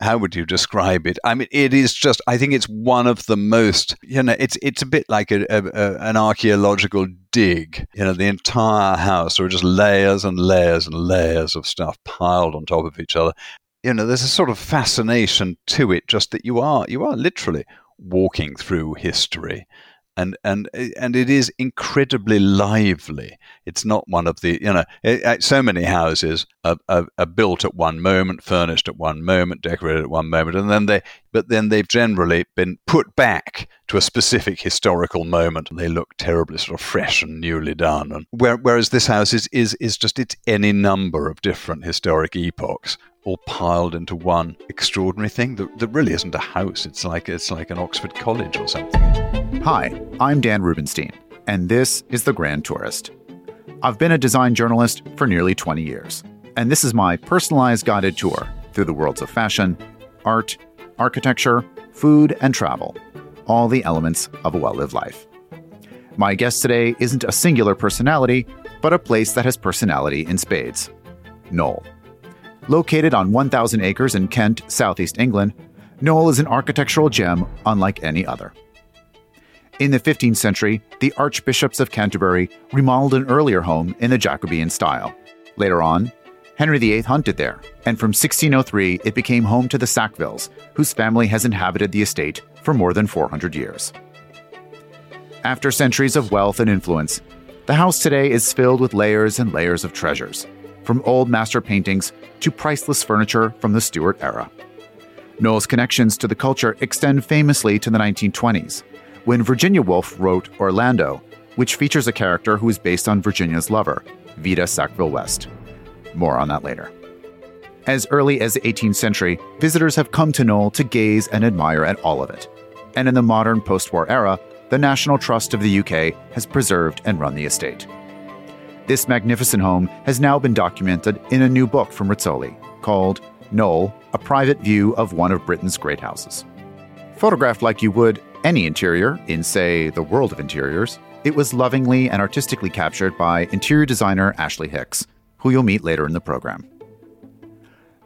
how would you describe it? I mean, it is just. I think it's one of the most. You know, it's it's a bit like a, a, a, an archaeological dig. You know, the entire house are just layers and layers and layers of stuff piled on top of each other. You know, there's a sort of fascination to it, just that you are you are literally walking through history and and and it is incredibly lively. It's not one of the you know it, so many houses are, are, are, built at one moment, furnished at one moment, decorated at one moment, and then they but then they've generally been put back to a specific historical moment, and they look terribly sort of fresh and newly done. And where, whereas this house is is is just it's any number of different historic epochs all piled into one extraordinary thing that, that really isn't a house. It's like it's like an Oxford College or something. Hi, I'm Dan Rubinstein, and this is The Grand Tourist. I've been a design journalist for nearly 20 years, and this is my personalized guided tour through the worlds of fashion, art, architecture, food, and travel, all the elements of a well lived life. My guest today isn't a singular personality, but a place that has personality in spades Knole. Located on 1,000 acres in Kent, southeast England, Knole is an architectural gem unlike any other. In the 15th century, the archbishops of Canterbury remodeled an earlier home in the Jacobean style. Later on, Henry VIII hunted there, and from 1603 it became home to the Sackvilles, whose family has inhabited the estate for more than 400 years. After centuries of wealth and influence, the house today is filled with layers and layers of treasures from old master paintings to priceless furniture from the Stuart era. Knole's connections to the culture extend famously to the 1920s, when Virginia Woolf wrote Orlando, which features a character who is based on Virginia's lover, Vita Sackville West. More on that later. As early as the 18th century, visitors have come to Knole to gaze and admire at all of it. And in the modern post war era, the National Trust of the UK has preserved and run the estate. This magnificent home has now been documented in a new book from Rizzoli called Knole A Private View of One of Britain's Great Houses. Photographed like you would any interior in, say, the world of interiors, it was lovingly and artistically captured by interior designer Ashley Hicks, who you'll meet later in the program.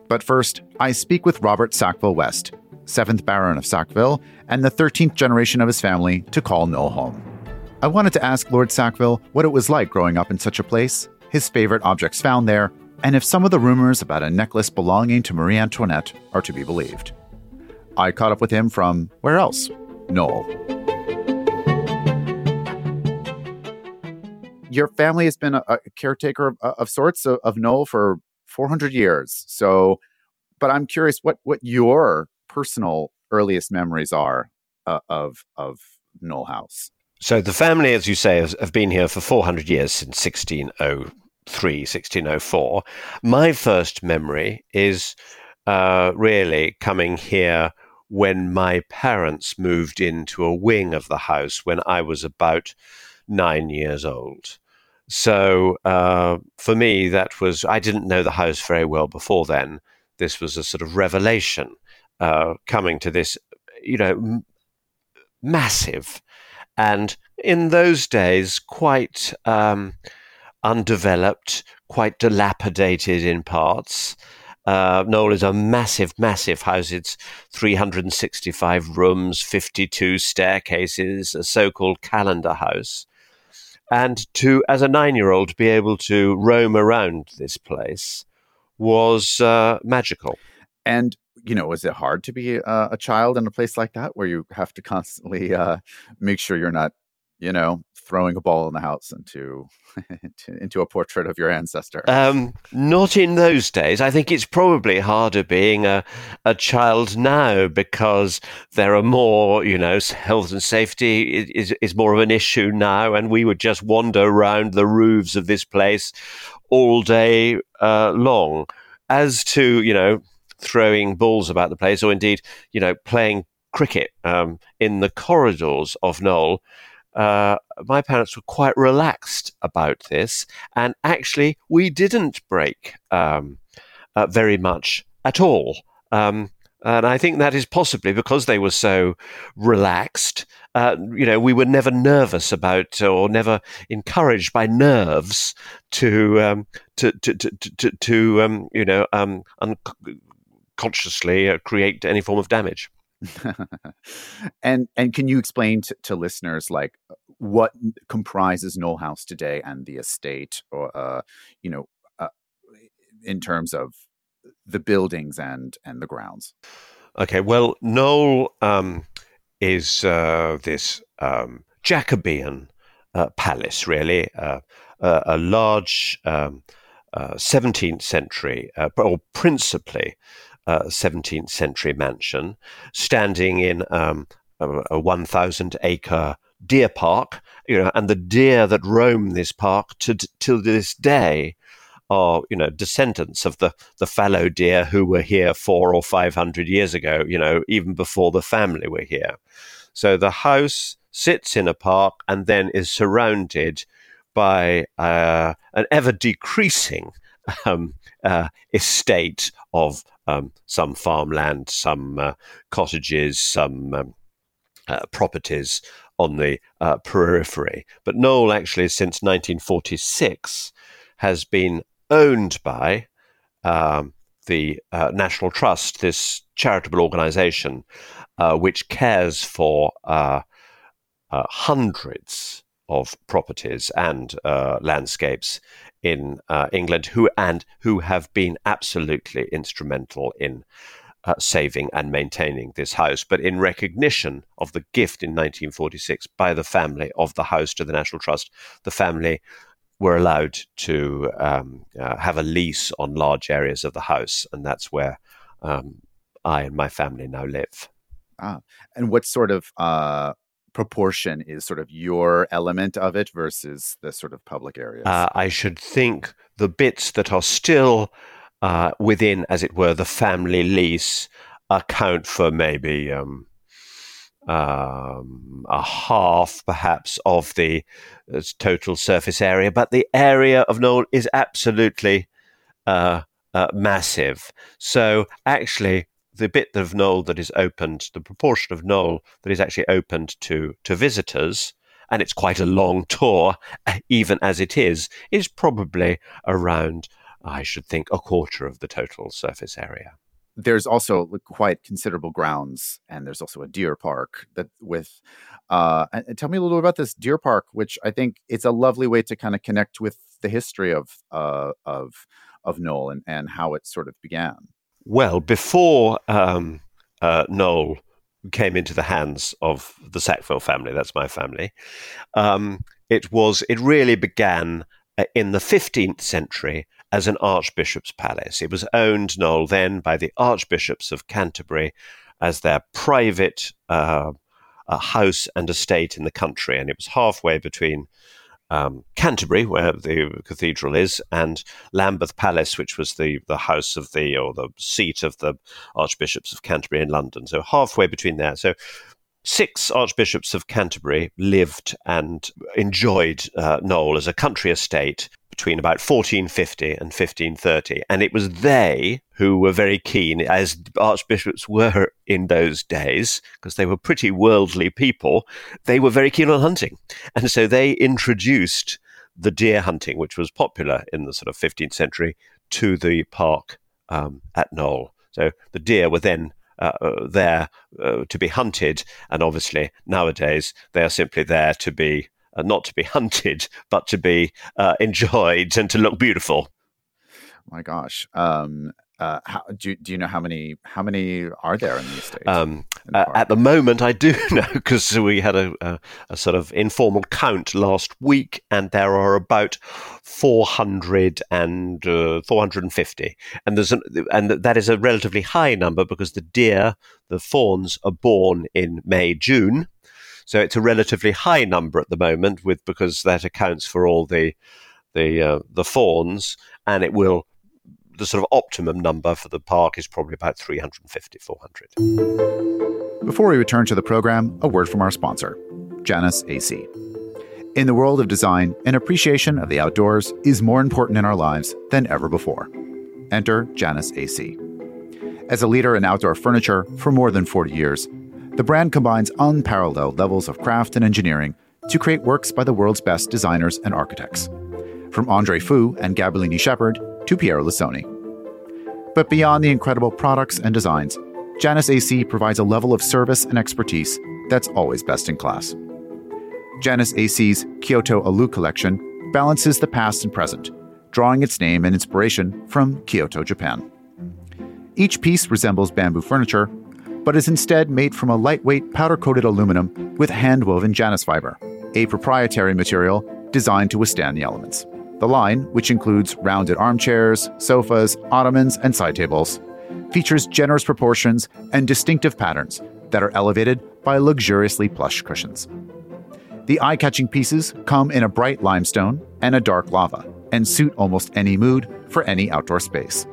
But first, I speak with Robert Sackville West, 7th Baron of Sackville and the 13th generation of his family to call Knole home. I wanted to ask Lord Sackville what it was like growing up in such a place, his favorite objects found there, and if some of the rumors about a necklace belonging to Marie Antoinette are to be believed. I caught up with him from where else? Knole. Your family has been a, a caretaker of, of sorts of, of Knole for 400 years. So, but I'm curious what what your personal earliest memories are uh, of of Knole House. So the family, as you say, has, have been here for 400 years since 1603, 1604. My first memory is uh, really coming here when my parents moved into a wing of the house when I was about nine years old. So uh, for me, that was, I didn't know the house very well before then. This was a sort of revelation uh, coming to this, you know, m- massive and in those days, quite um, undeveloped, quite dilapidated in parts. Uh, is a massive, massive house. It's 365 rooms, 52 staircases, a so called calendar house. And to, as a nine year old, be able to roam around this place was uh, magical. And you know, is it hard to be a, a, child in a place like that where you have to constantly uh, make sure you're not, you know, throwing a ball in the house into into, a portrait of your ancestor? Um, not in those days. I think it's probably harder being a a child now because there are more, you know, health and safety is is more of an issue now, and we would just wander around the roofs of this place all day uh, long. As to you know throwing balls about the place, or indeed, you know, playing cricket um, in the corridors of Knole, uh, my parents were quite relaxed about this, and actually, we didn't break um, uh, very much at all. Um, and I think that is possibly because they were so relaxed. Uh, you know, we were never nervous about or never encouraged by nerves to um, to, to to to, to um, you know um, un- consciously uh, create any form of damage. and and can you explain to, to, listeners like what comprises Knole House today and the estate, or uh, you know, uh, in terms of the buildings and and the grounds? Okay, well, Knole um, is uh, this um, Jacobean uh, palace, really, uh, a large um, 17th uh, century, uh, or principally 17th century mansion, standing in um, a, a 1,000 acre deer park, you know, and the deer that roam this park to, to this day are you know descendants of the the fallow deer who were here four or five hundred years ago you know even before the family were here. So the house sits in a park and then is surrounded by uh, an ever decreasing um, uh, estate of um, some farmland, some uh, cottages, some um, uh, properties on the uh, periphery. But Knole, actually, since 1946, has been owned by um, the uh, National Trust, this charitable organization uh, which cares for hundreds of properties and uh, landscapes in uh, England who and who have been absolutely instrumental in uh, saving and maintaining this house, but in recognition of the gift in 1946 by the family of the house to the National Trust, the family were allowed to um, uh, have a lease on large areas of the house, and that's where um, I and my family now live. Ah, and what sort of uh, proportion is sort of your element of it versus the sort of public areas? Uh, I should think the bits that are still uh, within, as it were, the family lease account for maybe um, um, a half, perhaps, of the uh, total surface area. But the area of Knole is absolutely uh, uh, massive. So actually, the bit of Knole that is opened, the proportion of Knole that is actually opened to to visitors, and it's quite a long tour, even as it is, is probably around, I should think, a quarter of the total surface area. There's also quite considerable grounds, and there's also a deer park that with. Uh, tell me a little bit about this deer park, which I think it's a lovely way to kind of connect with the history of uh, of of Knole and, and how it sort of began. Well, before um, uh, Knole came into the hands of the Sackville family, that's my family, um, it was it really began uh, in the 15th century as an archbishop's palace. It was owned, Knole, then by the archbishops of Canterbury as their private uh, house and estate in the country, and it was halfway between um, Canterbury, where the cathedral is, and Lambeth Palace, which was the, the house of the or the seat of the archbishops of Canterbury in London. So halfway between there. So six archbishops of Canterbury lived and enjoyed uh, Knole as a country estate between about 1450 and 1530. And it was they who were very keen, as archbishops were in those days, because they were pretty worldly people, they were very keen on hunting. And so they introduced the deer hunting, which was popular in the sort of 15th century, to the park um, at Knole. So the deer were then uh, uh, there uh, to be hunted, and obviously nowadays they are simply there to be uh, not to be hunted, but to be uh, enjoyed and to look beautiful. My gosh. Um, uh, how, do, do you know how many how many are there in the estate? Um, the uh, at the moment, I do know because we had a, a, a, sort of informal count last week, and there are about 400 and uh, 450, and there's an, and that is a relatively high number because the deer, the fawns, are born in May June, so it's a relatively high number at the moment, with because that accounts for all the the uh, the fawns, and it will the sort of optimum number for the park is probably about 350, 400. Before we return to the program, a word from our sponsor, Janus et Cie. In the world of design, an appreciation of the outdoors is more important in our lives than ever before. Enter Janus et Cie. As a leader in outdoor furniture for more than 40 years, the brand combines unparalleled levels of craft and engineering to create works by the world's best designers and architects. From Andre Fu and Gabellini Sheppard to Piero Lissoni. But beyond the incredible products and designs, Janus et Cie provides a level of service and expertise that's always best in class. Janus et Cie's Kyoto Alu collection balances the past and present, drawing its name and inspiration from Kyoto, Japan. Each piece resembles bamboo furniture, but is instead made from a lightweight powder coated aluminum with hand woven Janus fiber, a proprietary material designed to withstand the elements. The line, which includes rounded armchairs, sofas, ottomans, and side tables, features generous proportions and distinctive patterns that are elevated by luxuriously plush cushions. The eye catching pieces come in a bright limestone and a dark lava and suit almost any mood for any outdoor space.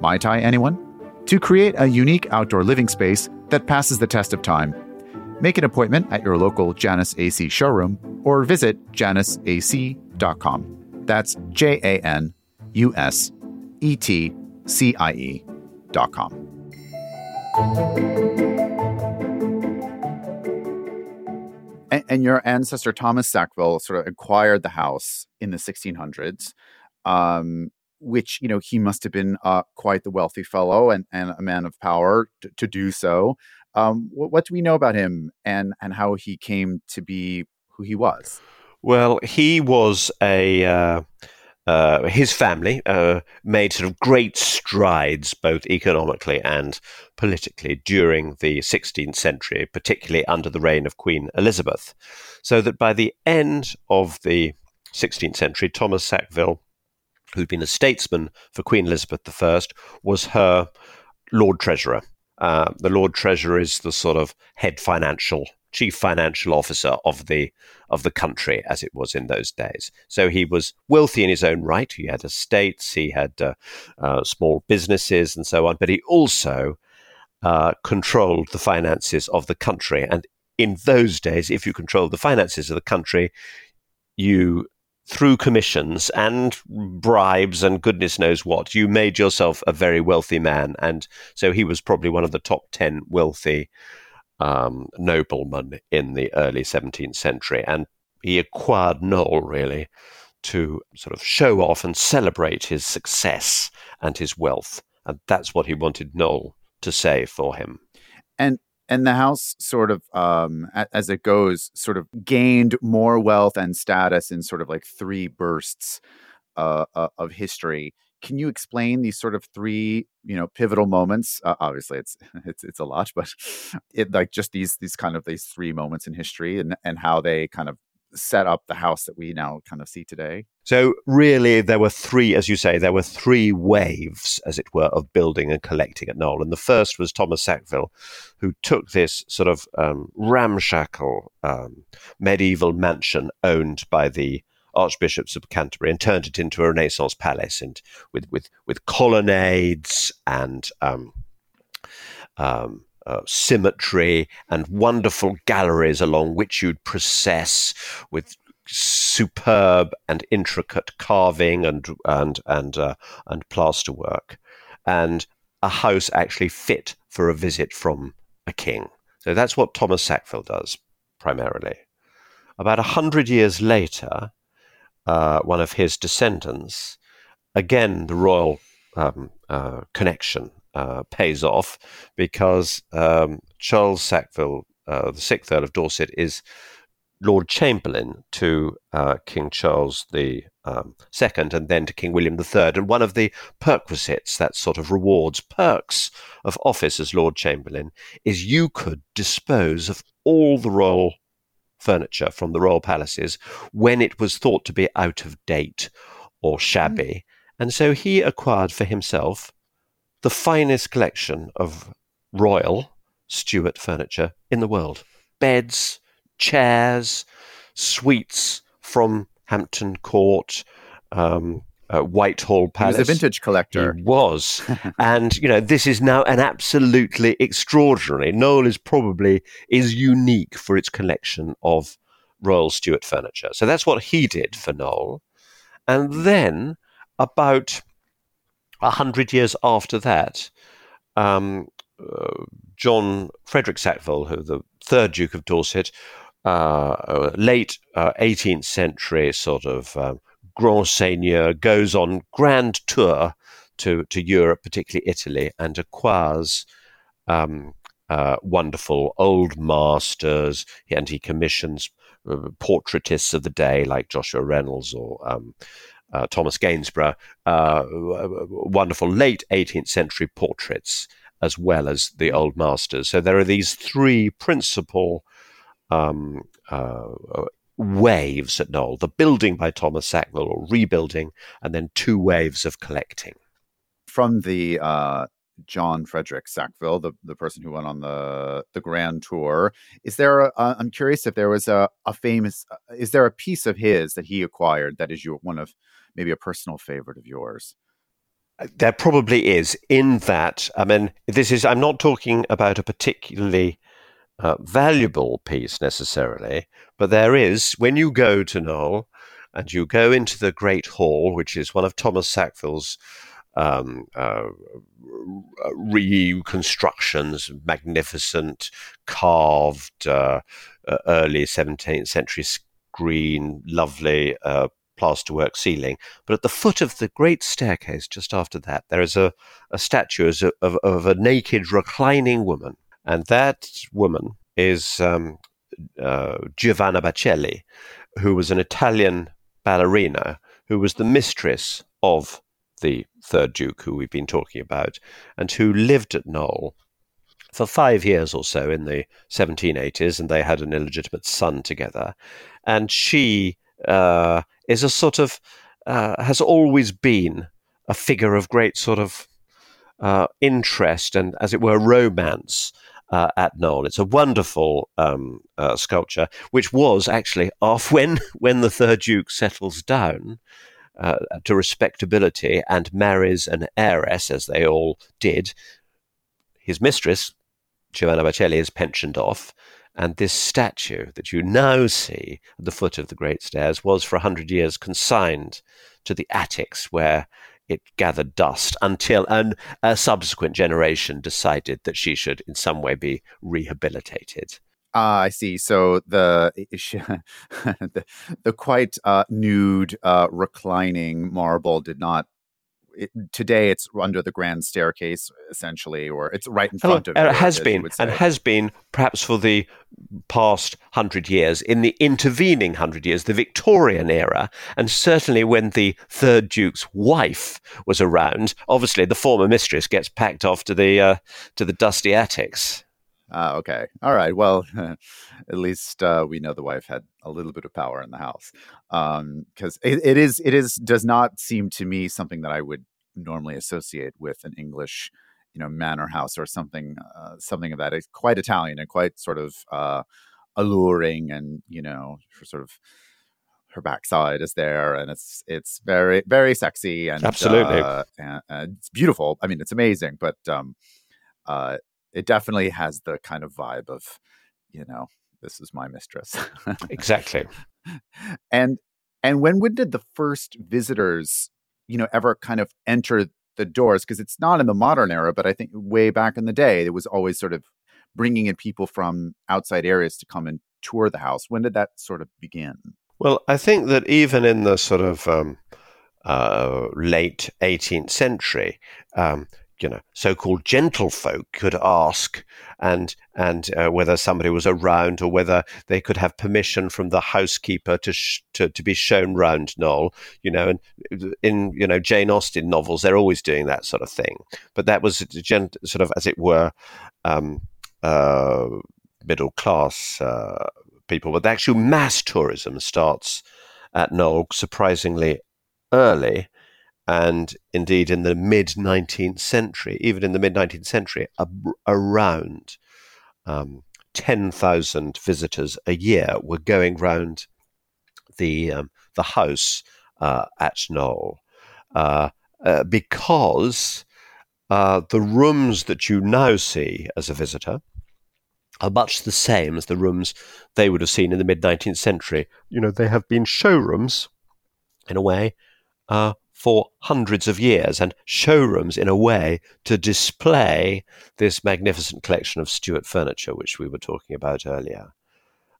Mai Tai, anyone? To create a unique outdoor living space that passes the test of time, make an appointment at your local Janus et Cie showroom or visit janusetcie.com. That's J A N U S E T C I E dot com. And, and, your ancestor Thomas Sackville sort of acquired the house in the 1600s, um, which you know he must have been uh, quite the wealthy fellow and, and a man of power to, to do so. Um, what, what, do we know about him and and how he came to be who he was? Well, he was a. Uh, uh, his family uh, made sort of great strides both economically and politically during the 16th century, particularly under the reign of Queen Elizabeth. So that by the end of the 16th century, Thomas Sackville, who'd been a statesman for Queen Elizabeth I, was her Lord Treasurer. Uh, the Lord Treasurer is the sort of head financial chief financial officer of the of the country as it was in those days. So he was wealthy in his own right. He had estates, he had uh, uh, small businesses, and so on. But he also uh, controlled the finances of the country. And in those days, if you controlled the finances of the country, you through commissions and bribes and goodness knows what, you made yourself a very wealthy man. And so he was probably one of the top 10 wealthy um, nobleman in the early 17th century. And he acquired Knole really to sort of show off and celebrate his success and his wealth. And that's what he wanted Knole to say for him. And and the house sort of um, as it goes sort of gained more wealth and status in sort of like three bursts uh, uh, of history can you explain these sort of three you know pivotal moments? Uh, obviously it's it's it's a lot but it like just these these kind of these three moments in history and and how they kind of set up the house that we now kind of see today? So really there were three as you say there were three waves as it were of building and collecting at Knole and the first was Thomas Sackville who took this sort of um, ramshackle um, medieval mansion owned by the archbishops of Canterbury and turned it into a Renaissance palace and with with with colonnades and um, um, uh, symmetry and wonderful galleries along which you'd process with superb and intricate carving and and and uh, and plasterwork, and a house actually fit for a visit from a king. So that's what Thomas Sackville does primarily. About a hundred years later, uh, one of his descendants, again, the royal um, uh, connection uh, pays off because um, Charles Sackville, uh, the sixth Earl of Dorset, is Lord Chamberlain to uh, King Charles the um, second, and then to King William the third. And one of the perquisites, that sort of rewards, perks of office as Lord Chamberlain, is you could dispose of all the royal furniture from the royal palaces when it was thought to be out of date or shabby. Mm. And so he acquired for himself the finest collection of royal Stuart furniture in the world beds, chairs, suites from Hampton Court, um, uh, Whitehall Palace. He was a vintage collector. He was. and, you know, this is now an absolutely extraordinary. Knole is probably is unique for its collection of Royal Stuart furniture. So that's what he did for Knole. And then about a hundred years after that, um, uh, John Frederick Sackville, who the third Duke of Dorset, uh, uh late 18th century sort of um, grand seigneur goes on grand tour to, to Europe, particularly Italy, and acquires um, uh, wonderful old masters, and he commissions uh, portraitists of the day like Joshua Reynolds or um, uh, Thomas Gainsborough, uh, wonderful late 18th century portraits as well as the old masters. So there are these three principal um, uh, waves at Knole the building by Thomas Sackville or rebuilding, and then two waves of collecting. From the uh, John Frederick Sackville, the, the person who went on the the grand tour. Is there? A, uh, I'm curious if there was a, a famous. Uh, is there a piece of his that he acquired that is your one of maybe a personal favorite of yours? Uh, there probably is. In that, I mean, this is. I'm not talking about a particularly uh, valuable piece necessarily, but there is, when you go to Knole and you go into the Great Hall, which is one of Thomas Sackville's um, uh, reconstructions, magnificent, carved, uh, uh early 17th century screen, lovely uh, plasterwork ceiling. But at the foot of the great staircase, just after that, there is a, a statue of, of a naked, reclining woman and that woman is um, uh, Giovanna Baccelli, who was an Italian ballerina who was the mistress of the third Duke, who we've been talking about, and who lived at Knole for five years or so in the 1780s, and they had an illegitimate son together. And she uh, is a sort of, uh, has always been a figure of great sort of uh, interest and, as it were, romance uh, at Knole. It's a wonderful um, uh, sculpture, which was actually off when when the third Duke settles down. Uh, to respectability and marries an heiress, as they all did. His mistress, Giovanna Baccelli, is pensioned off, and this statue that you now see at the foot of the great stairs was for a hundred years consigned to the attics where it gathered dust until an, a subsequent generation decided that she should in some way be rehabilitated. Ah, I see. So the the, the quite uh, nude, uh, reclining marble did not it, today it's under the grand staircase essentially, or it's right in front of it. It has been, and has been perhaps for the past hundred years. In the intervening hundred years, the Victorian era, and certainly when the third Duke's wife was around, obviously the former mistress gets packed off to the uh, to the dusty attics. Uh, okay. All right. Well, at least uh, we know the wife had a little bit of power in the house, because um, it, it is it is does not seem to me something that I would normally associate with an English, you know, manor house or something uh, something of that. It's quite Italian and quite sort of uh, alluring, and you know, sort of her backside is there and it's it's very very sexy and absolutely uh, and, and, it's beautiful i mean it's amazing but um uh it definitely has the kind of vibe of, you know, this is my mistress. exactly. And and when when did the first visitors, you know, ever kind of enter the doors? Because it's not in the modern era, but I think way back in the day, it was always sort of bringing in people from outside areas to come and tour the house. When did that sort of begin? Well, I think that even in the sort of um, uh, late 18th century, um, you know, so-called gentlefolk could ask and and uh, whether somebody was around or whether they could have permission from the housekeeper to sh- to, to be shown round Knole. You know, and in you know Jane Austen novels, they're always doing that sort of thing. But that was gent- sort of, as it were, um, uh, middle class uh, people. But the actual mass tourism starts at Knole surprisingly early and indeed in the mid 19th century, even in the mid 19th century, around um, 10,000 visitors a year were going round the um, the house uh, at Knole uh, uh, because uh, the rooms that you now see as a visitor are much the same as the rooms they would have seen in the mid 19th century. You know, they have been showrooms in a way uh, for hundreds of years and showrooms in a way to display this magnificent collection of Stuart furniture, which we were talking about earlier.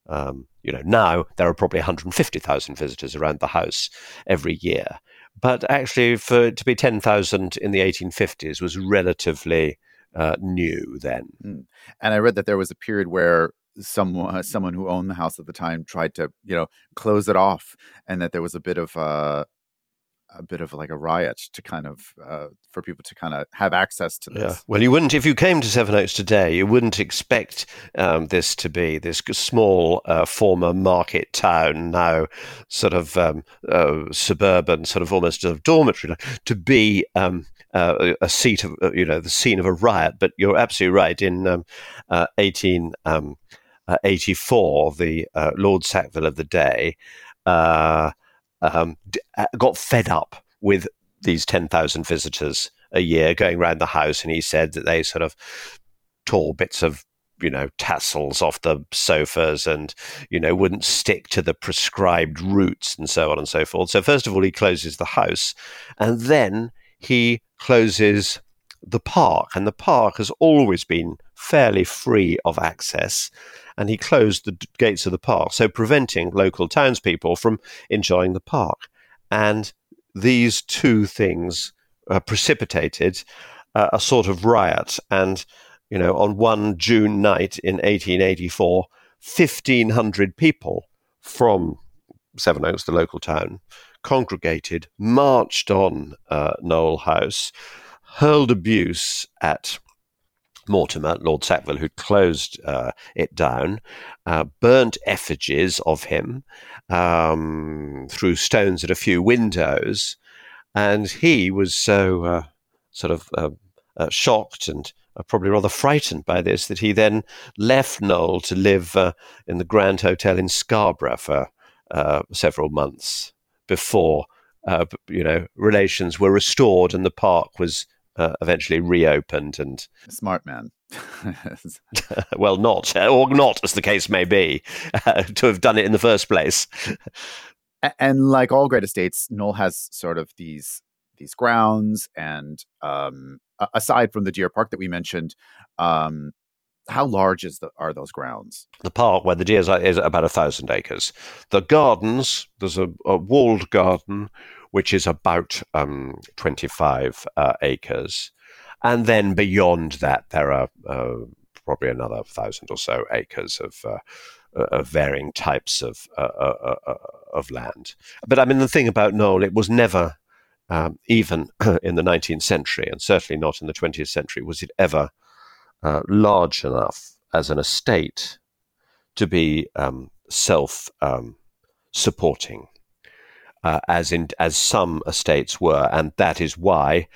Um, you know, now there are probably 150,000 visitors around the house every year. but actually, for to be ten thousand in the eighteen fifties was relatively uh, new then. Mm. And I read that there was a period where someone uh, someone who owned the house at the time tried to you know close it off, and that there was a bit of uh, a bit of like a riot to kind of uh, for people to kind of have access to this. Yeah. Well, you wouldn't if you came to Sevenoaks today. You wouldn't expect um, this to be this small uh, former market town now, sort of um, uh, suburban, sort of almost a dormitory, to be. Um, uh, a seat of, uh, you know, the scene of a riot. But you're absolutely right. In um, 1884, uh, um, the Lord Sackville of the day um, uh, got fed up with these 10,000 visitors a year going around the house. And he said that they sort of tore bits of you know tassels off the sofas and you know wouldn't stick to the prescribed routes and so on and so forth so first of all he closes the house and then he closes the park and the park has always been fairly free of access and he closed the gates of the park, so preventing local townspeople from enjoying the park. And these two things uh, precipitated uh, a sort of riot. And, you know, on one June night in 1884, 1,500 people from Sevenoaks, the local town, congregated, marched on uh, Knole House, hurled abuse at Mortimer, Lord Sackville, who'd closed uh, it down, uh, burnt effigies of him, um, threw stones at a few windows, and he was so uh, sort of uh, uh, shocked and uh, probably rather frightened by this that he then left Knole to live in the Grand Hotel in Scarborough for several months before. you know, relations were restored and the park was uh, eventually reopened and smart man well not or not as the case may be uh, to have done it in the first place and like all great estates Knole has sort of these these grounds and um, aside from the deer park that we mentioned um, how large is the, are those grounds? The park where the deer is, is about a thousand acres. The gardens, there's a, a walled garden which is about um, 25 uh, acres. And then beyond that, there are uh, probably another thousand or so acres of, uh, of varying types of, uh, uh, uh, of land. But I mean, the thing about Knole, it was never, um, even in the 19th century, and certainly not in the 20th century, was it ever large enough as an estate to be um, self um, supporting uh, as in as some estates were, and that is why,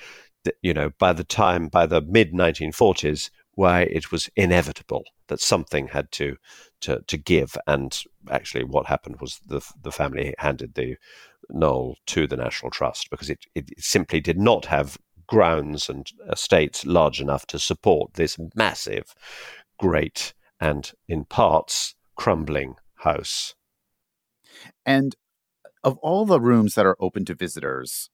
you know, by the time by the mid 1940s, why it was inevitable that something had to to to give, and actually, what happened was the the family handed the Knole to the National Trust because it, it simply did not have grounds and estates large enough to support this massive, great, and in parts crumbling house. And of all the rooms that are open to visitors,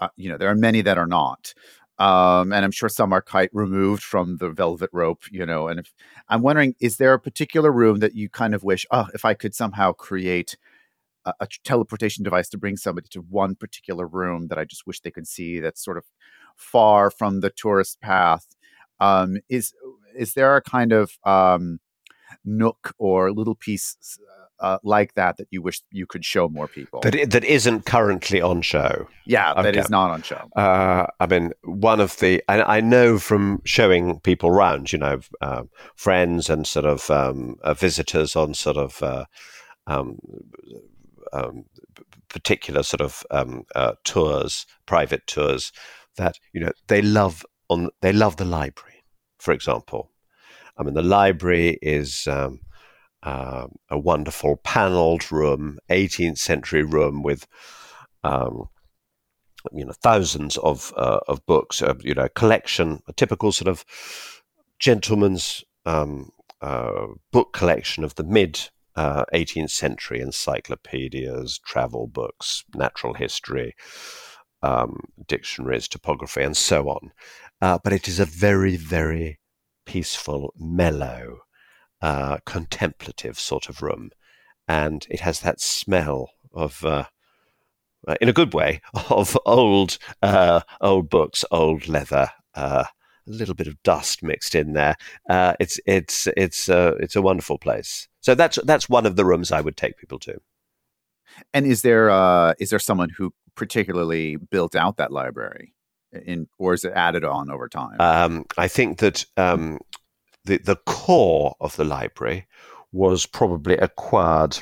uh, you know, there are many that are not. Um, and I'm sure some are quite removed from the velvet rope, you know. And if, I'm wondering, is there a particular room that you kind of wish, oh, if I could somehow create a, a teleportation device to bring somebody to one particular room that I just wish they could see that's sort of far from the tourist path? Um, is is there a kind of um, nook or little piece uh, like that that you wish you could show more people. That that isn't currently on show. Yeah okay. that is not on show. Uh, i mean one of the I, I, know from showing people around you know uh, friends and sort of um, uh, visitors on sort of uh, um, um, particular sort of um, uh, tours private tours that you know they love on they love the library for example. I mean the library is um, uh, a wonderful paneled room, 18th century room with, um, you know, thousands of uh, of books. Uh, you know, collection, a typical sort of gentleman's um, uh, book collection of the mid 18th uh, century encyclopedias, travel books, natural history. Um, dictionaries, topography, and so on. Uh, but it is a very, very peaceful, mellow, uh, contemplative sort of room, and it has that smell of uh, uh, in a good way, of old uh, old books, old leather. Uh, a little bit of dust mixed in there. Uh, it's it's it's uh, it's a wonderful place. So that's that's one of the rooms I would take people to. And is there uh, is there someone who particularly built out that library, in or is it added on over time? Um, I think that um, the the core of the library was probably acquired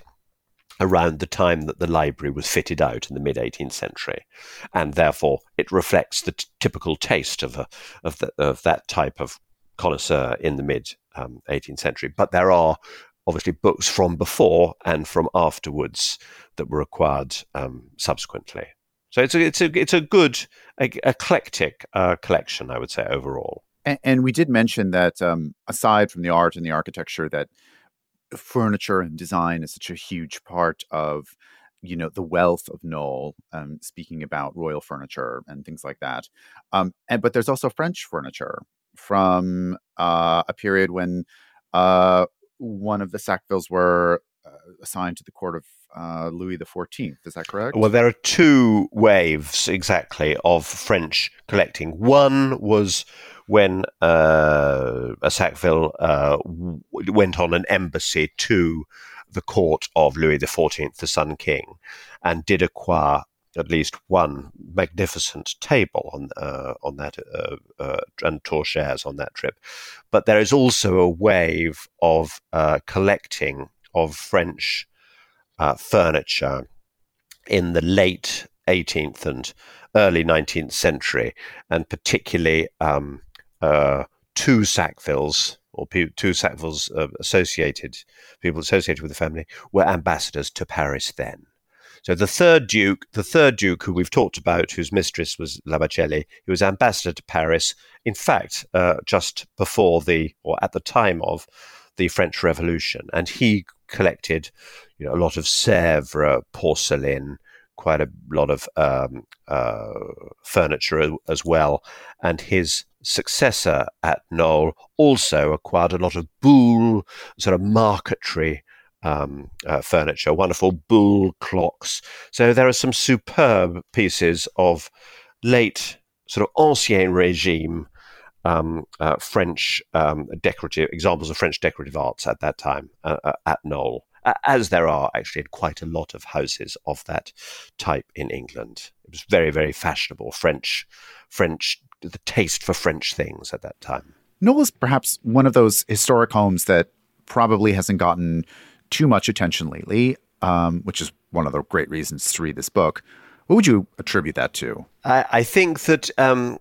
around the time that the library was fitted out in the mid 18th century, and therefore it reflects the t- typical taste of a, of, the, of that type of connoisseur in the mid um, 18th century. But there are obviously books from before and from afterwards that were acquired um, subsequently. So it's a it's a it's a good eclectic uh, collection, I would say overall. And, and we did mention that um, aside from the art and the architecture, that furniture and design is such a huge part of you know the wealth of Knole, Um, speaking about royal furniture and things like that, um, and but there's also French furniture from uh, a period when uh, one of the Sackvilles were uh, assigned to the court of uh, Louis Fourteenth. Is that correct? Well, there are two waves exactly of French collecting. One was when uh, Sackville uh, w- went on an embassy to the court of Louis XIV, the Sun King, and did acquire at least one magnificent table on uh, on that uh, uh, and tour shares on that trip. But there is also a wave of uh, collecting of French uh, furniture in the late 18th and early 19th century, and particularly um, uh, two Sackvilles or two Sackvilles uh, associated people associated with the family were ambassadors to Paris then. So the third duke, the third duke who we've talked about, whose mistress was La Baccelli, he was ambassador to Paris. In fact, uh, just before the or at the time of the French Revolution, and he collected, you know, a lot of Sèvres porcelain, quite a lot of um, uh, furniture as well, and his successor at Knole also acquired a lot of Boulle, sort of marquetry um, uh, furniture, wonderful Boulle clocks. So there are some superb pieces of late sort of ancien regime um, uh, French um, decorative examples of French decorative arts at that time uh, uh at Knole, as there are actually quite a lot of houses of that type in England. It was very, very fashionable French, French the taste for French things at that time. Knole is perhaps one of those historic homes that probably hasn't gotten too much attention lately, um, which is one of the great reasons to read this book. What would you attribute that to? I, I think that um,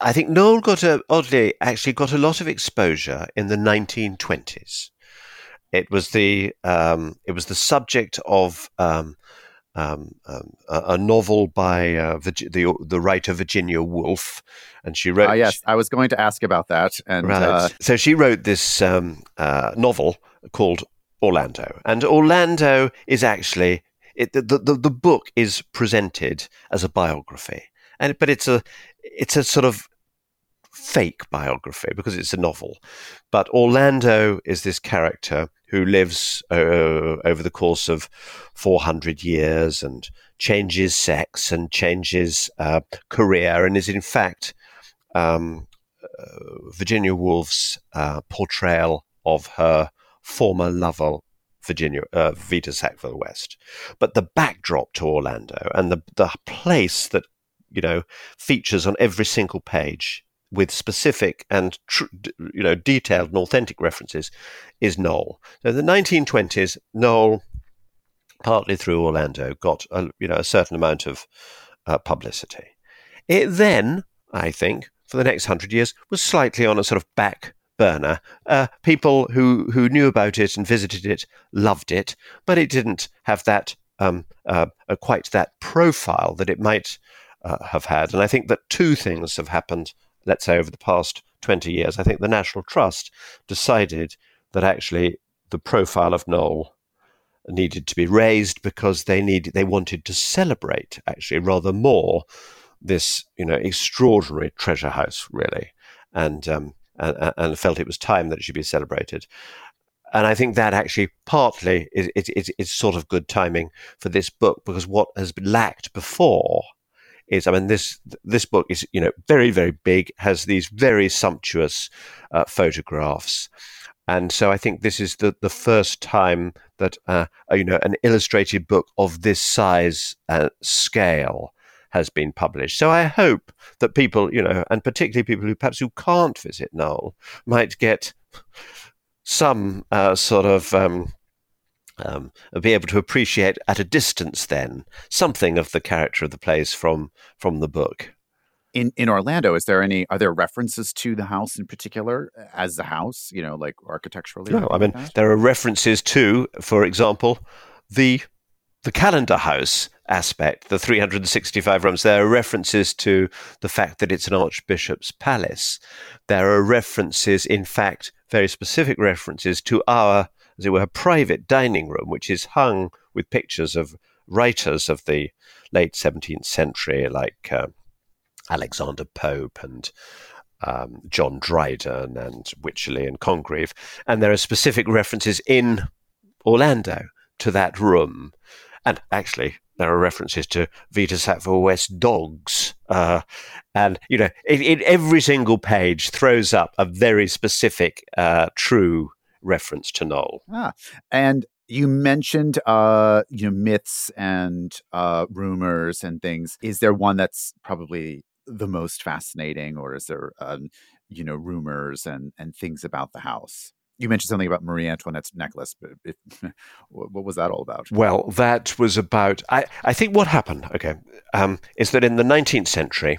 I think Knole got a oddly actually got a lot of exposure in the 1920s. It was the um, it was the subject of um, um, um, a, a, novel by uh, the the writer Virginia Woolf, and she wrote. Uh, yes, I was going to ask about that. And right. uh, so she wrote this um, uh, novel called Orlando, and Orlando is actually it, the, the the book is presented as a biography, and but it's a it's a sort of fake biography because it's a novel. But Orlando is this character who lives uh, over the course of 400 years and changes sex and changes uh, career and is in fact um, uh, Virginia Woolf's uh, portrayal of her former lover, Virginia uh, Vita Sackville West. But the backdrop to Orlando and the the place that you know features on every single page with specific and tr- you know detailed and authentic references is Knole. So the 1920s, Knole, partly through Orlando, got a, you know a certain amount of uh, publicity. It then, I think, for the next hundred years, was slightly on a sort of back burner. Uh, people who who knew about it and visited it loved it, but it didn't have that um, uh quite that profile that it might uh, have had. And I think that two things have happened let's say over the past 20 years, I think the National Trust decided that actually the profile of Knole needed to be raised because they needed they wanted to celebrate actually rather more this you know extraordinary treasure house really and um, and, and felt it was time that it should be celebrated. And I think that actually partly is, is, is, is sort of good timing for this book because what has been lacked before is, I mean, this this book is you know very very big, has these very sumptuous uh, photographs, and so I think this is the the first time that uh, you know an illustrated book of this size and scale has been published. So I hope that people, you know, and particularly people who perhaps who can't visit Knole, might get some uh, sort of um, um, be able to appreciate at a distance then something of the character of the place from from the book. In in Orlando, is there any are there references to the house in particular as the house? You know, like architecturally. No, I mean like there are references to, for example, the the calendar house aspect, the 365 rooms. There are references to the fact that it's an archbishop's palace. There are references, in fact, very specific references to our as it were, a private dining room, which is hung with pictures of writers of the late 17th century, like uh, Alexander Pope and um, John Dryden and Wycherley and Congreve. And there are specific references in Orlando to that room. And actually, there are references to Vita Sackville West dogs. Uh, and, you know, it, it, every single page throws up a very specific, uh, true reference to Knole. Ah, and you mentioned uh, you know myths and uh, rumors and things. Is there one that's probably the most fascinating, or is there um, you know rumors and and things about the house? You mentioned something about Marie Antoinette's necklace, but what was that all about? Well, that was about. I, I think what happened, okay, um, is that in the 19th century,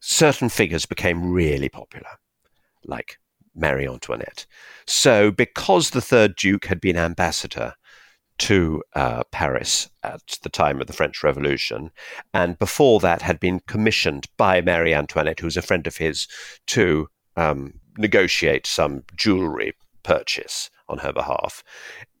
certain figures became really popular, like Marie Antoinette. So, because the third Duke had been ambassador to uh, Paris at the time of the French Revolution, and before that had been commissioned by Marie Antoinette, who was a friend of his, to um, negotiate some jewelry purchase on her behalf,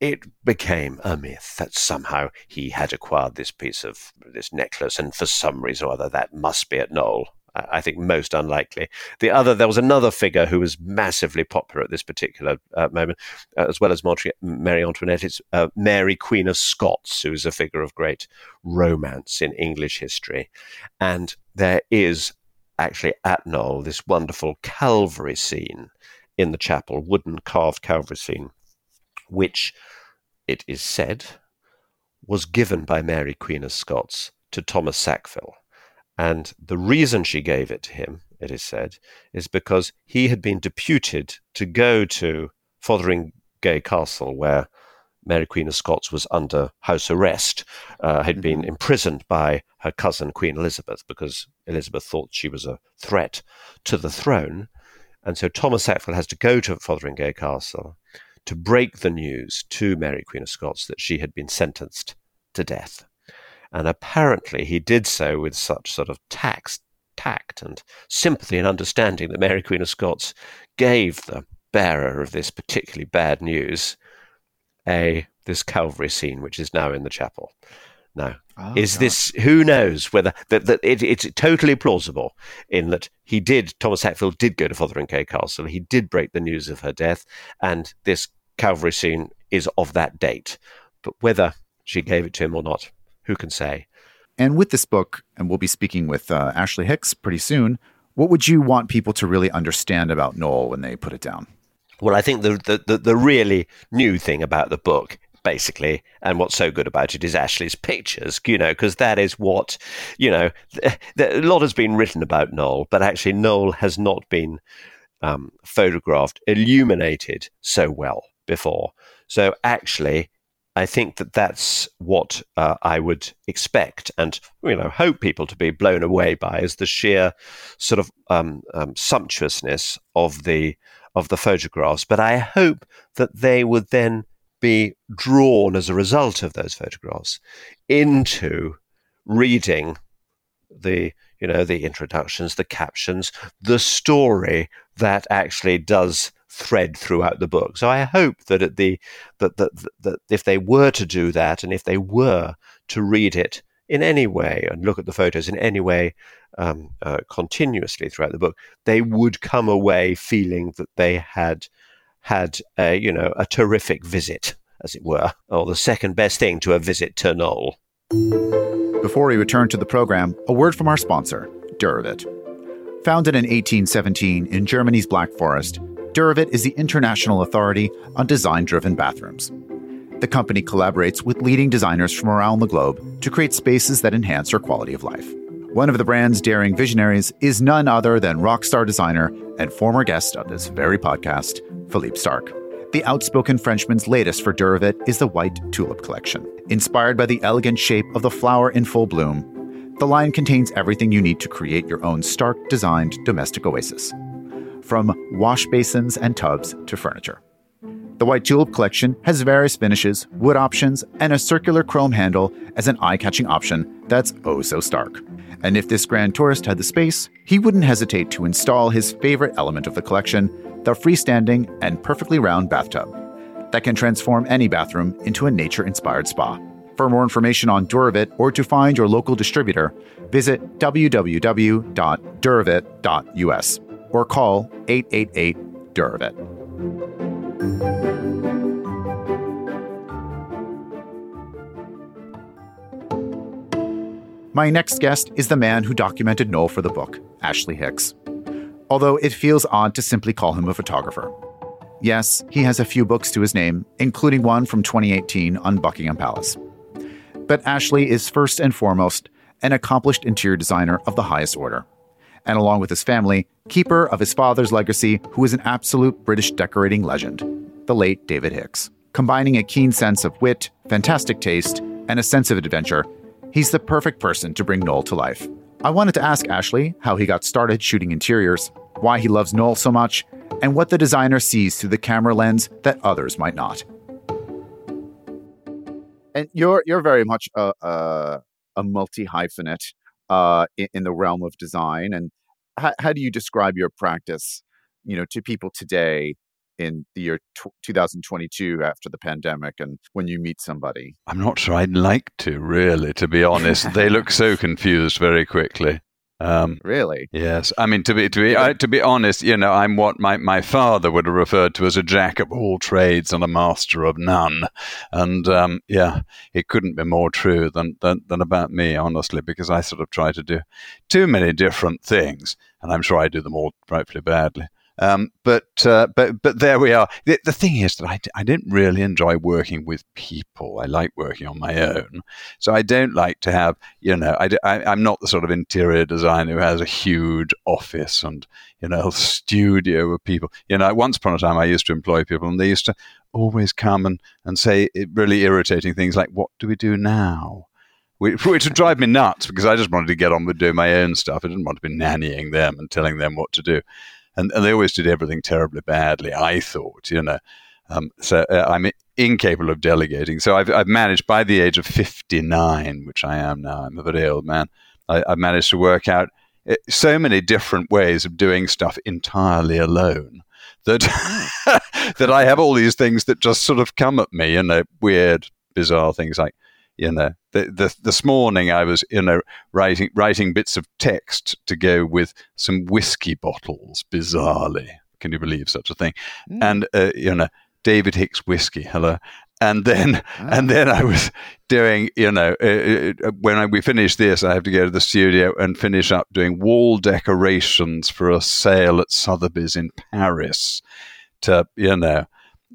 it became a myth that somehow he had acquired this piece of this necklace, and for some reason or other, that must be at Knole. I think most unlikely. The other, there was another figure who was massively popular at this particular uh, moment, uh, as well as Mary Antoinette. It's uh, Mary, Queen of Scots, who is a figure of great romance in English history. And there is actually at Knole this wonderful Calvary scene in the chapel, wooden carved Calvary scene, which it is said was given by Mary, Queen of Scots, to Thomas Sackville and the reason she gave it to him, it is said, is because he had been deputed to go to Fotheringay Castle, where Mary Queen of Scots was under house arrest, uh, had been mm-hmm. imprisoned by her cousin Queen Elizabeth because Elizabeth thought she was a threat to the throne. And so Thomas Sackville has to go to Fotheringay Castle to break the news to Mary Queen of Scots that she had been sentenced to death. And apparently he did so with such sort of tact, tact and sympathy and understanding that Mary Queen of Scots gave the bearer of this particularly bad news a this Calvary scene, which is now in the chapel. Now, oh, is God. this who knows whether that, that it, it's totally plausible in that he did Thomas Hatfield did go to Fotheringay Castle, he did break the news of her death, and this Calvary scene is of that date. But whether she gave it to him or not, who can say? And with this book, and we'll be speaking with uh, Ashley Hicks pretty soon, what would you want people to really understand about Knole when they put it down? Well, I think the, the, the, the really new thing about the book basically. And what's so good about it is Ashley's pictures, you know, because that is what, you know, th- th- a lot has been written about Knole, but actually Knole has not been um, photographed, illuminated so well before. So actually, I think that that's what uh, I would expect and you know hope people to be blown away by is the sheer sort of um, um, sumptuousness of the of the photographs. But I hope that they would then be drawn as a result of those photographs into reading the you know the introductions, the captions, the story that actually does thread throughout the book. So I hope that at the that that, that if they were to do that, and if they were to read it in any way and look at the photos in any way um, uh, continuously throughout the book, they would come away feeling that they had had a, you know, a terrific visit, as it were, or the second best thing to a visit to Knole. Before we return to the program, a word from our sponsor, Duravit. Founded in 1817 in Germany's Black Forest, Duravit is the international authority on design driven bathrooms. The company collaborates with leading designers from around the globe to create spaces that enhance your quality of life. One of the brand's daring visionaries is none other than rock star designer and former guest of this very podcast, Philippe Starck. The outspoken Frenchman's latest for Duravit is the White Tulip Collection. Inspired by the elegant shape of the flower in full bloom, the line contains everything you need to create your own Starck designed domestic oasis, from wash basins and tubs to furniture. The White Tulip collection has various finishes, wood options, and a circular chrome handle as an eye catching option that's oh so stark. And if this grand tourist had the space, he wouldn't hesitate to install his favorite element of the collection the freestanding and perfectly round bathtub that can transform any bathroom into a nature inspired spa. For more information on Duravit or to find your local distributor, visit www.duravit.us or call 888 Duravit. My next guest is the man who documented Knole for the book, Ashley Hicks. Although it feels odd to simply call him a photographer. Yes, he has a few books to his name, including one from 2018 on Buckingham Palace. But Ashley is first and foremost an accomplished interior designer of the highest order. And along with his family, keeper of his father's legacy, who is an absolute British decorating legend, the late David Hicks. Combining a keen sense of wit, fantastic taste, and a sense of adventure, he's the perfect person to bring Knole to life. I wanted to ask Ashley how he got started shooting interiors, why he loves Knole so much, and what the designer sees through the camera lens that others might not and you're you're very much a a, a multi hyphenate uh, in, in, the realm of design. And how, how, do you describe your practice, you know, to people today in the year t- 2022 after the pandemic, and when you meet somebody? I'm not sure I'd like to really, to be honest. they look so confused very quickly. Um, really? Yes. I mean, to be to be uh, to be honest, you know, I'm what my, my father would have referred to as a jack of all trades and a master of none, and um, yeah, it couldn't be more true than, than than about me, honestly, because I sort of try to do too many different things, and I'm sure I do them all frightfully badly. Um, but uh, but but there we are. The, the thing is that I, I didn't really enjoy working with people. I like working on my own, so I don't like to have you know I, I am not the sort of interior designer who has a huge office and you know studio of people. You know, once upon a time I used to employ people, and they used to always come and and say really irritating things like, "What do we do now?" which would drive me nuts because I just wanted to get on with doing my own stuff. I didn't want to be nannying them and telling them what to do and, and they always did everything terribly badly. I thought, you know. Um, so uh, I'm incapable of delegating. So I've, I've, managed by the age of 59, which I am now, I'm a very old man, I, have managed to work out uh, so many different ways of doing stuff entirely alone that that I have all these things that just sort of come at me, you know, weird, bizarre things like you know the, the, this morning I was you know writing writing bits of text to go with some whiskey bottles bizarrely can you believe such a thing mm. and uh, you know David Hicks whiskey hello and then ah. and then I was doing you know uh, uh, uh, when I, we finish this I have to go to the studio and finish up doing wall decorations for a sale at Sotheby's in Paris to you know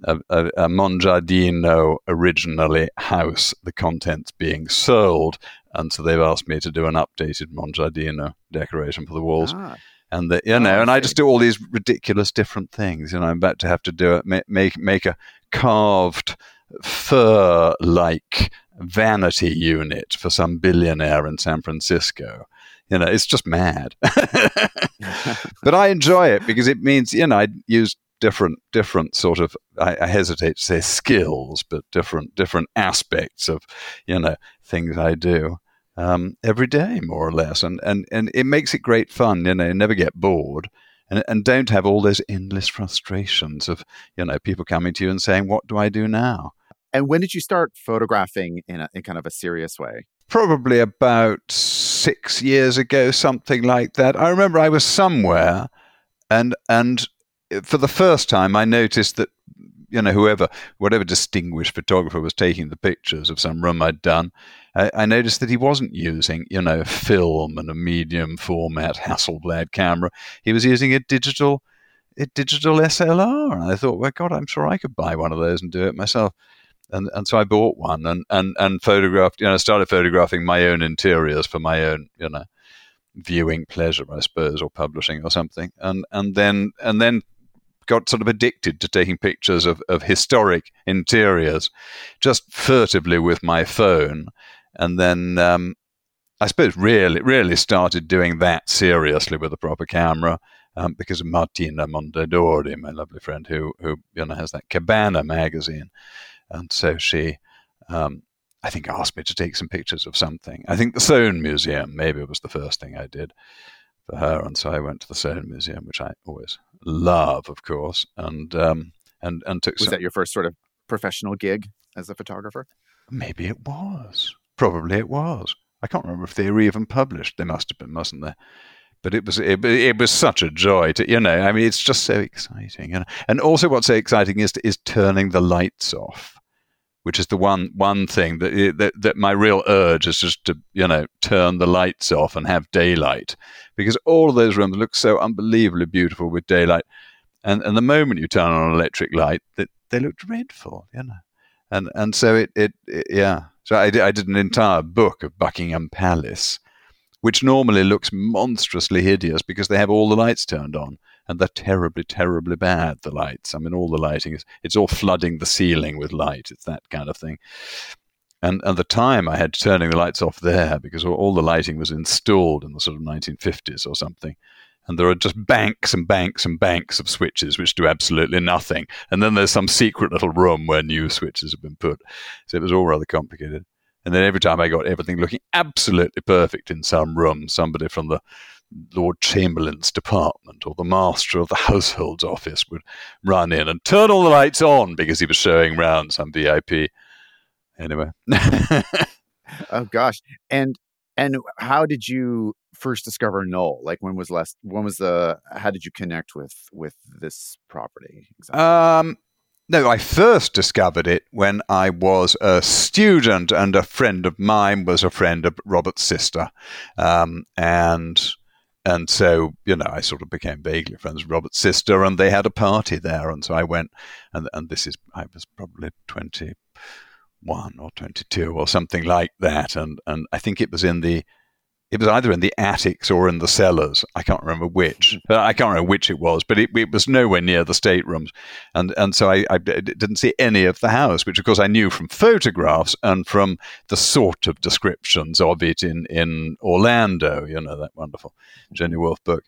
a, a, a Mongiardino originally house, the contents being sold. And so they've asked me to do an updated Mongiardino decoration for the walls. Ah. And the, you know, oh, and I just do all these ridiculous different things. You know, I'm about to have to do it, make make a carved fur-like vanity unit for some billionaire in San Francisco. You know, it's just mad. but I enjoy it because it means, you know, I use different different sort of I, I, hesitate to say skills, but different different aspects of you know things I do um, every day more or less, and and and it makes it great fun. You know, never get bored. And, and don't have all those endless frustrations of you know people coming to you and saying what do I do now and when did you start photographing in, a, in kind of a serious way probably about six years ago something like that I remember I was somewhere and and for the first time, I noticed that you know, whoever, whatever distinguished photographer was taking the pictures of some room I'd done, I, I noticed that he wasn't using, you know, film and a medium format Hasselblad camera. He was using a digital, a digital SLR, and I thought, well, God, I'm sure I could buy one of those and do it myself. And, and so I bought one and, and, and photographed, you know, started photographing my own interiors for my own, you know, viewing pleasure, I suppose, or publishing or something. And and then and then got sort of addicted to taking pictures of, of historic interiors, just furtively with my phone. And then um, I suppose really really started doing that seriously with a proper camera. Um, because of Martina Mondadori, my lovely friend, who who you know has that Cabana magazine, and so she um, I think, asked me to take some pictures of something. I think the Soane Museum, maybe was the first thing I did for her. And so I went to the Soane Museum, which I always love, of course, and um, and and took. Was some, that your first sort of professional gig as a photographer? Maybe it was. Probably it was. I can't remember if they were even published. They must have been, mustn't they? But it was it, it was such a joy to you know. I mean, it's just so exciting, and and also what's so exciting is is turning the lights off which is the one one thing that, eh, that that my real urge is just to you know turn the lights off and have daylight. Because all those rooms look so unbelievably beautiful with daylight. And and the moment you turn on an electric light that they, they look dreadful you know. And and so it it, it yeah. So I I did an entire book of Buckingham Palace which normally looks monstrously hideous because they have all the lights turned on and they're terribly, terribly bad. The lights. I mean, all the lighting is it's all flooding the ceiling with light. It's that kind of thing. And at the time, I had turning the lights off there because all the lighting was installed in the sort of 1950s or something. And there are just banks and banks and banks of switches which do absolutely nothing. And then there's some secret little room where new switches have been put. So it was all rather complicated. And then every time I got everything looking absolutely perfect in some room, somebody from the Lord Chamberlain's department or the master of the household's office would run in and turn all the lights on because he was showing round some VIP. Anyway. oh gosh. And and how did you first discover Knole? Like when was last when was the how did you connect with with this property? Exactly? Um no, I first discovered it when I was a student, and a friend of mine was a friend of Robert's sister. Um, and and so, you know, I sort of became vaguely friends with Robert's sister, and they had a party there. And so I went, and, and this is, I was probably 21 or 22 or something like that. And, and I think it was in the it was either in the attics or in the cellars. I can't remember which. Hmm. I can't remember which it was, but it, it was nowhere near the staterooms, and and so I, I, didn't see any of the house, which of course I knew from photographs and from the sort of descriptions of it in in Orlando. You know that wonderful Virginia Woolf book.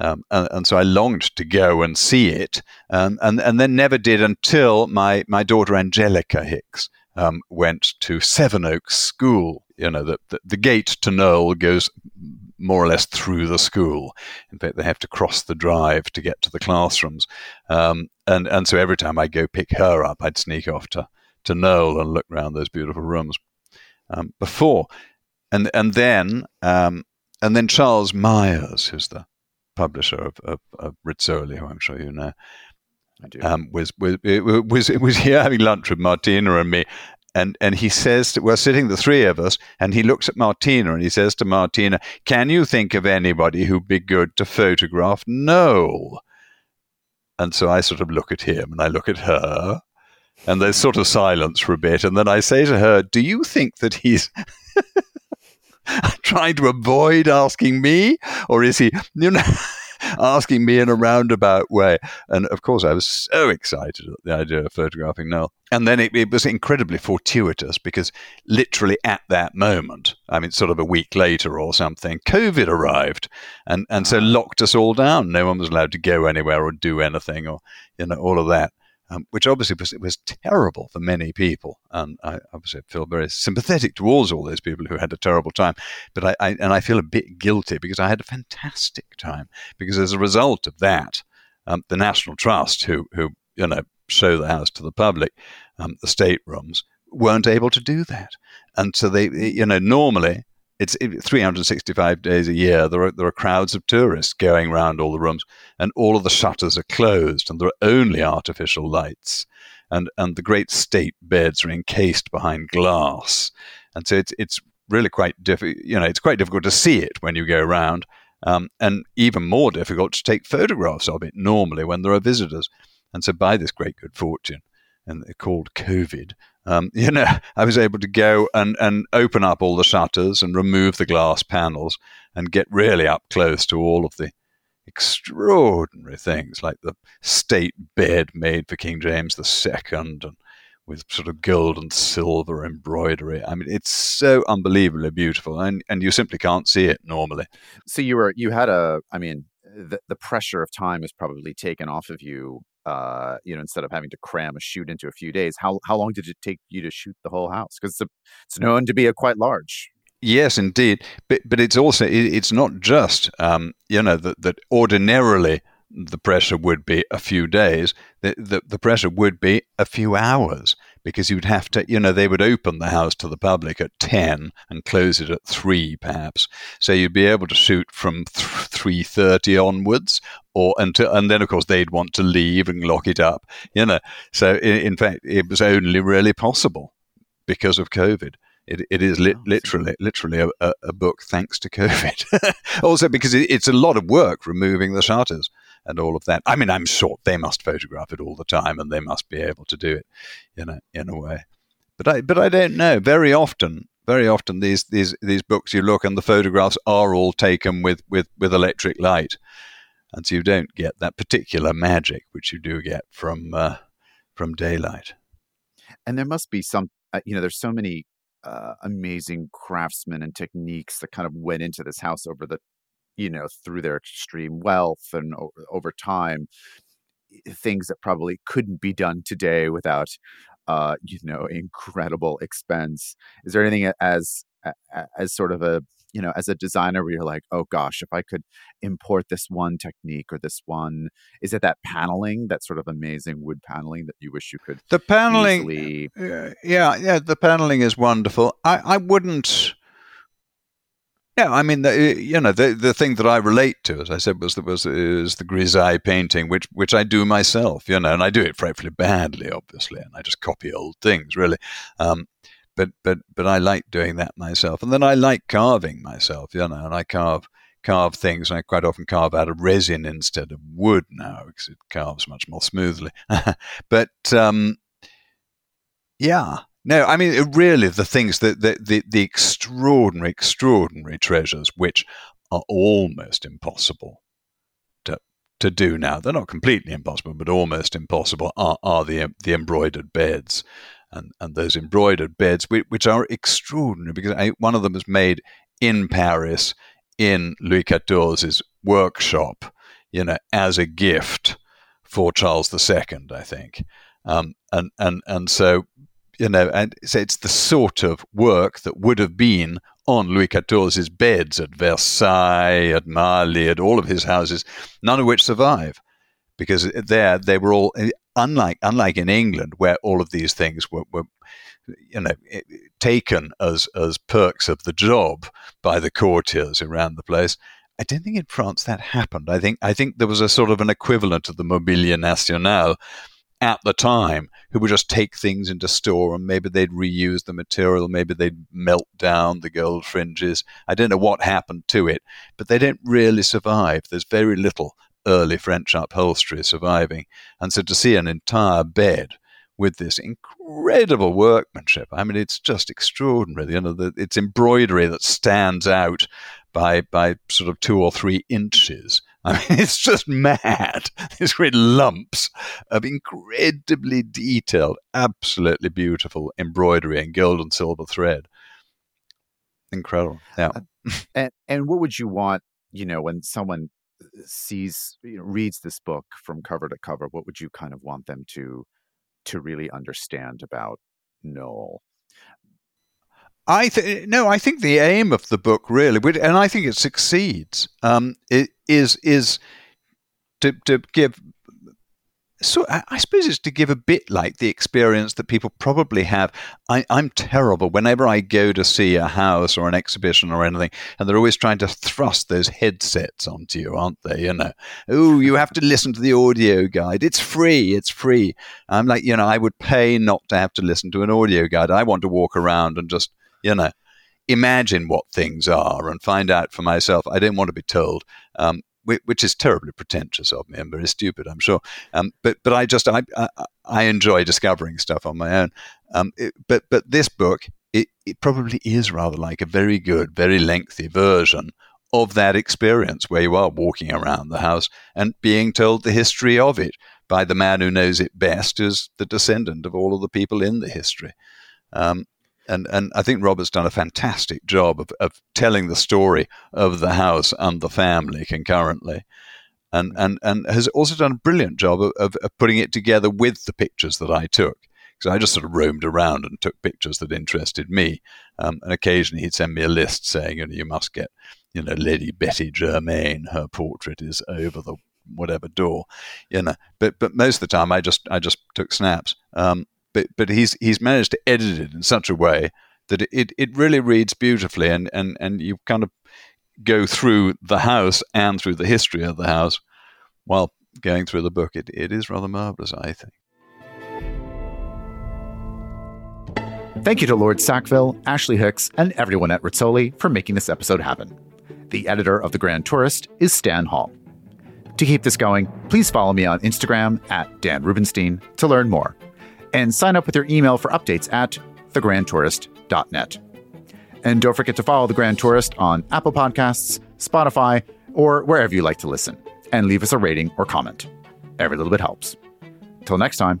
Um, and, and, so I longed to go and see it, um, and and then never did until my my daughter Angelica Hicks um, went to Sevenoaks School. You know, the, the, the gate to Knole goes more or less through the school. In fact, they have to cross the drive to get to the classrooms. Um, and, and so every time I'd go pick her up, I'd sneak off to, to Knole and look around those beautiful rooms um, before. And, and then, um, and then Charles Miers, who's the publisher of, of, of Rizzoli, who I'm sure you know, um, was, was, was, was here having lunch with Martina and me. And, and he says, we're sitting the three of us, and he looks at Martina and he says to Martina, Can you think of anybody who'd be good to photograph Knole And so I sort of look at him and I look at her, and there's sort of silence for a bit. And then I say to her, Do you think that he's. trying to avoid asking me, or is he, you know, asking me in a roundabout way. And of course, I was so excited at the idea of photographing Knole. And then it, it was incredibly fortuitous because literally at that moment, I mean, sort of a week later or something, COVID arrived and, and so ah. locked us all down. No one was allowed to go anywhere or do anything or, you know, all of that um, which obviously was, was terrible for many people. And I obviously feel very sympathetic towards all those people who had a terrible time. But I, I, and I feel a bit guilty because I had a fantastic time. Because as a result of that, um, the National Trust, who who you know show the house to the public, um, the staterooms, weren't able to do that. And so they, you know, normally it's 365 days a year. There are there are crowds of tourists going around all the rooms, and all of the shutters are closed, and there are only artificial lights. and and the great state beds are encased behind glass, and so it's it's really quite difficult. You know, it's quite difficult to see it when you go around, um, and even more difficult to take photographs of it normally when there are visitors. And so, by this great good fortune, and called COVID, um, you know, I was able to go and, and open up all the shutters and remove the glass panels and get really up close to all of the extraordinary things like the state bed made for King James II and with sort of gold and silver embroidery. I mean, it's so unbelievably beautiful, and and you simply can't see it normally. So you were you had a, I mean, the the pressure of time was probably taken off of you. Uh, you know, instead of having to cram a shoot into a few days, how how long did it take you to shoot the whole house? Because it's, it's known to be a quite large Yes, indeed, but but it's also it, it's not just um, you know that that ordinarily the pressure would be a few days. The, the, the pressure would be a few hours because you'd have to, you know, they would open the house to the public at 10 and close it at 3 perhaps. So you'd be able to shoot from 3.30 onwards or until, and then of course they'd want to leave and lock it up, you know. So in, in fact, it was only really possible because of COVID. It, it is li- oh, literally literally a, a, book thanks to COVID. also because it, it's a lot of work removing the shutters and all of that. I mean, I'm sure they must photograph it all the time and they must be able to do it, you know, in a way. But I but I don't know. Very often, very often these these these books you look and the photographs are all taken with with with electric light, and so you don't get that particular magic which you do get from uh, from daylight. And there must be some, uh, you know, there's so many uh, amazing craftsmen and techniques that kind of went into this house over the you know through their extreme wealth and o- over time things that probably couldn't be done today without uh, you know incredible expense. Is there anything as as sort of a you know as a designer where you're like oh gosh if i could import this one technique or this one is it that paneling that sort of amazing wood paneling that you wish you could the paneling easily... uh, yeah yeah the paneling is wonderful. I i wouldn't yeah, I mean, the, you know, the the thing that I relate to, as I said, was that was is the grisaille painting, which which I do myself, you know, and I do it frightfully badly, obviously, and I just copy old things, really. Um, but but but I like doing that myself, and then I like carving myself, you know, and I carve carve things. And I quite often carve out of resin instead of wood now because it carves much more smoothly. but um, yeah, no, I mean, really, the things that the, the, the extraordinary, extraordinary treasures, which are almost impossible to to do now. They're not completely impossible, but almost impossible. Are, are the the embroidered beds, and and those embroidered beds, which, are extraordinary because I, one of them was made in Paris in Louis XIV's workshop, you know, as a gift for Charles II, I think. Um, and and and so you know, and so it's the sort of work that would have been on Louis XIV's beds at Versailles, at Marly, at all of his houses, none of which survive, because there they were all eh, unlike unlike in England where all of these things were, were you know eh, taken as as perks of the job by the courtiers around the place. I don't think in France that happened. I think I think there was a sort of an equivalent of the Mobilier National at the time who would just take things into store and maybe they'd reuse the material, maybe they'd melt down the gold fringes. I don't know what happened to it, but they don't really survive. There's very little early French upholstery surviving. And so to see an entire bed with this incredible workmanship, I mean, it's just extraordinary. You know, the, it's embroidery that stands out by by sort of two or three inches I mean, it's just mad. These great lumps of incredibly detailed, absolutely beautiful embroidery and gold and silver thread. Incredible. Yeah. Uh, and, and what would you want, you know, when someone sees, you know, reads this book from cover to cover, what would you kind of want them to to really understand about Knole? I th- no, I think the aim of the book really, and I think it succeeds, um, is is to to give so I suppose it's to give a bit like the experience that people probably have. I, am terrible whenever I go to see a house or an exhibition or anything, and they're always trying to thrust those headsets onto you, aren't they? You know, oh, you have to listen to the audio guide. It's free. It's free. I'm like, you know, I would pay not to have to listen to an audio guide. I want to walk around and just, you know, imagine what things are and find out for myself. I don't want to be told. Um, which is terribly pretentious of me and very stupid, I'm sure. Um, but but I just I, I, I enjoy discovering stuff on my own. Um, it, but but this book it, it probably is rather like a very good, very lengthy version of that experience where you are walking around the house and being told the history of it by the man who knows it best, who's the descendant of all of the people in the history. Um, and and I think Robert's done a fantastic job of, of telling the story of the house and the family concurrently, and and and has also done a brilliant job of, of, of putting it together with the pictures that I took. Because I just sort of roamed around and took pictures that interested me, um, and occasionally he'd send me a list saying, you know, you must get, you know, Lady Betty Germain. Her portrait is over the whatever door, you know. But but most of the time, I just I just took snaps. Um, but but he's he's managed to edit it in such a way that it, it really reads beautifully and, and, and you kind of go through the house and through the history of the house while going through the book. It, it is rather marvelous, I think. Thank you to Lord Sackville, Ashley Hicks, and everyone at Rizzoli for making this episode happen. The editor of The Grand Tourist is Stan Hall. To keep this going, please follow me on Instagram at Dan Rubinstein to learn more and sign up with your email for updates at thegrandtourist.net. And don't forget to follow The Grand Tourist on Apple Podcasts, Spotify, or wherever you like to listen, and leave us a rating or comment. Every little bit helps. Till next time.